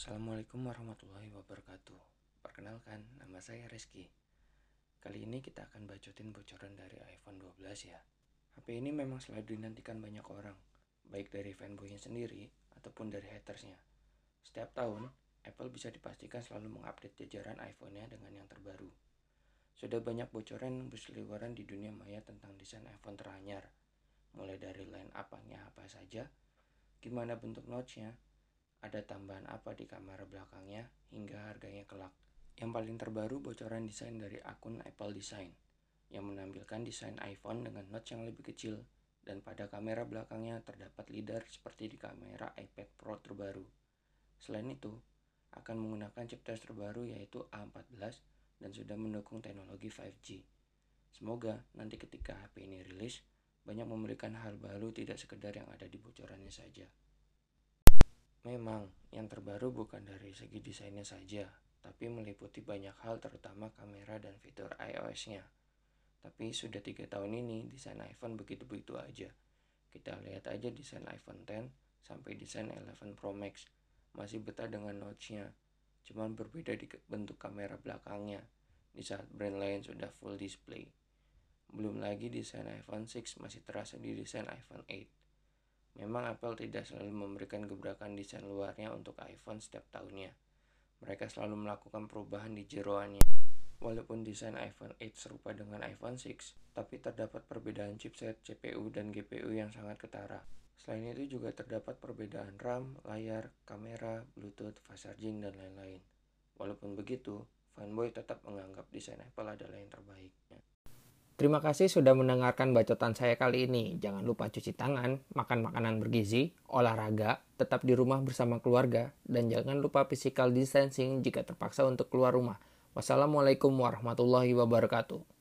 Assalamualaikum warahmatullahi wabarakatuh. Perkenalkan, nama saya Reski. Kali ini kita akan bacotin bocoran dari iPhone 12 ya. HP ini memang selalu dinantikan banyak orang, baik dari fanboynya sendiri ataupun dari hatersnya. Setiap tahun, Apple bisa dipastikan selalu mengupdate jajaran iPhone-nya dengan yang terbaru. Sudah banyak bocoran yang berseliweran di dunia maya tentang desain iPhone teranyar, mulai dari line up-nya apa saja, gimana bentuk notch-nya, ada tambahan apa di kamera belakangnya, hingga harganya kelak. Yang paling terbaru bocoran desain dari akun Apple Design, yang menampilkan desain iPhone dengan notch yang lebih kecil, dan pada kamera belakangnya terdapat LiDAR seperti di kamera iPad Pro terbaru. Selain itu, akan menggunakan chipset terbaru yaitu A14 dan sudah mendukung teknologi 5G. Semoga nanti ketika HP ini rilis, banyak memberikan hal baru tidak sekedar yang ada di bocorannya saja. Memang, yang terbaru bukan dari segi desainnya saja, tapi meliputi banyak hal terutama kamera dan fitur iOS-nya. Tapi sudah tiga tahun ini, desain iPhone begitu-begitu aja. Kita lihat aja desain iPhone X sampai desain 11 Pro Max. Masih betah dengan notch-nya, cuman berbeda di bentuk kamera belakangnya, di saat brand lain sudah full display. Belum lagi desain iPhone 6 masih terasa di desain iPhone 8. Memang Apple tidak selalu memberikan gebrakan desain luarnya untuk iPhone setiap tahunnya. Mereka selalu melakukan perubahan di jeroannya. Walaupun desain iPhone 8 serupa dengan iPhone 6, tapi terdapat perbedaan chipset, CPU, dan GPU yang sangat ketara. Selain itu juga terdapat perbedaan RAM, layar, kamera, Bluetooth, fast charging, dan lain-lain. Walaupun begitu, fanboy tetap menganggap desain Apple adalah yang terbaik. Terima kasih sudah mendengarkan bacotan saya kali ini. Jangan lupa cuci tangan, makan makanan bergizi, olahraga, tetap di rumah bersama keluarga, dan jangan lupa physical distancing jika terpaksa untuk keluar rumah. Wassalamualaikum warahmatullahi wabarakatuh.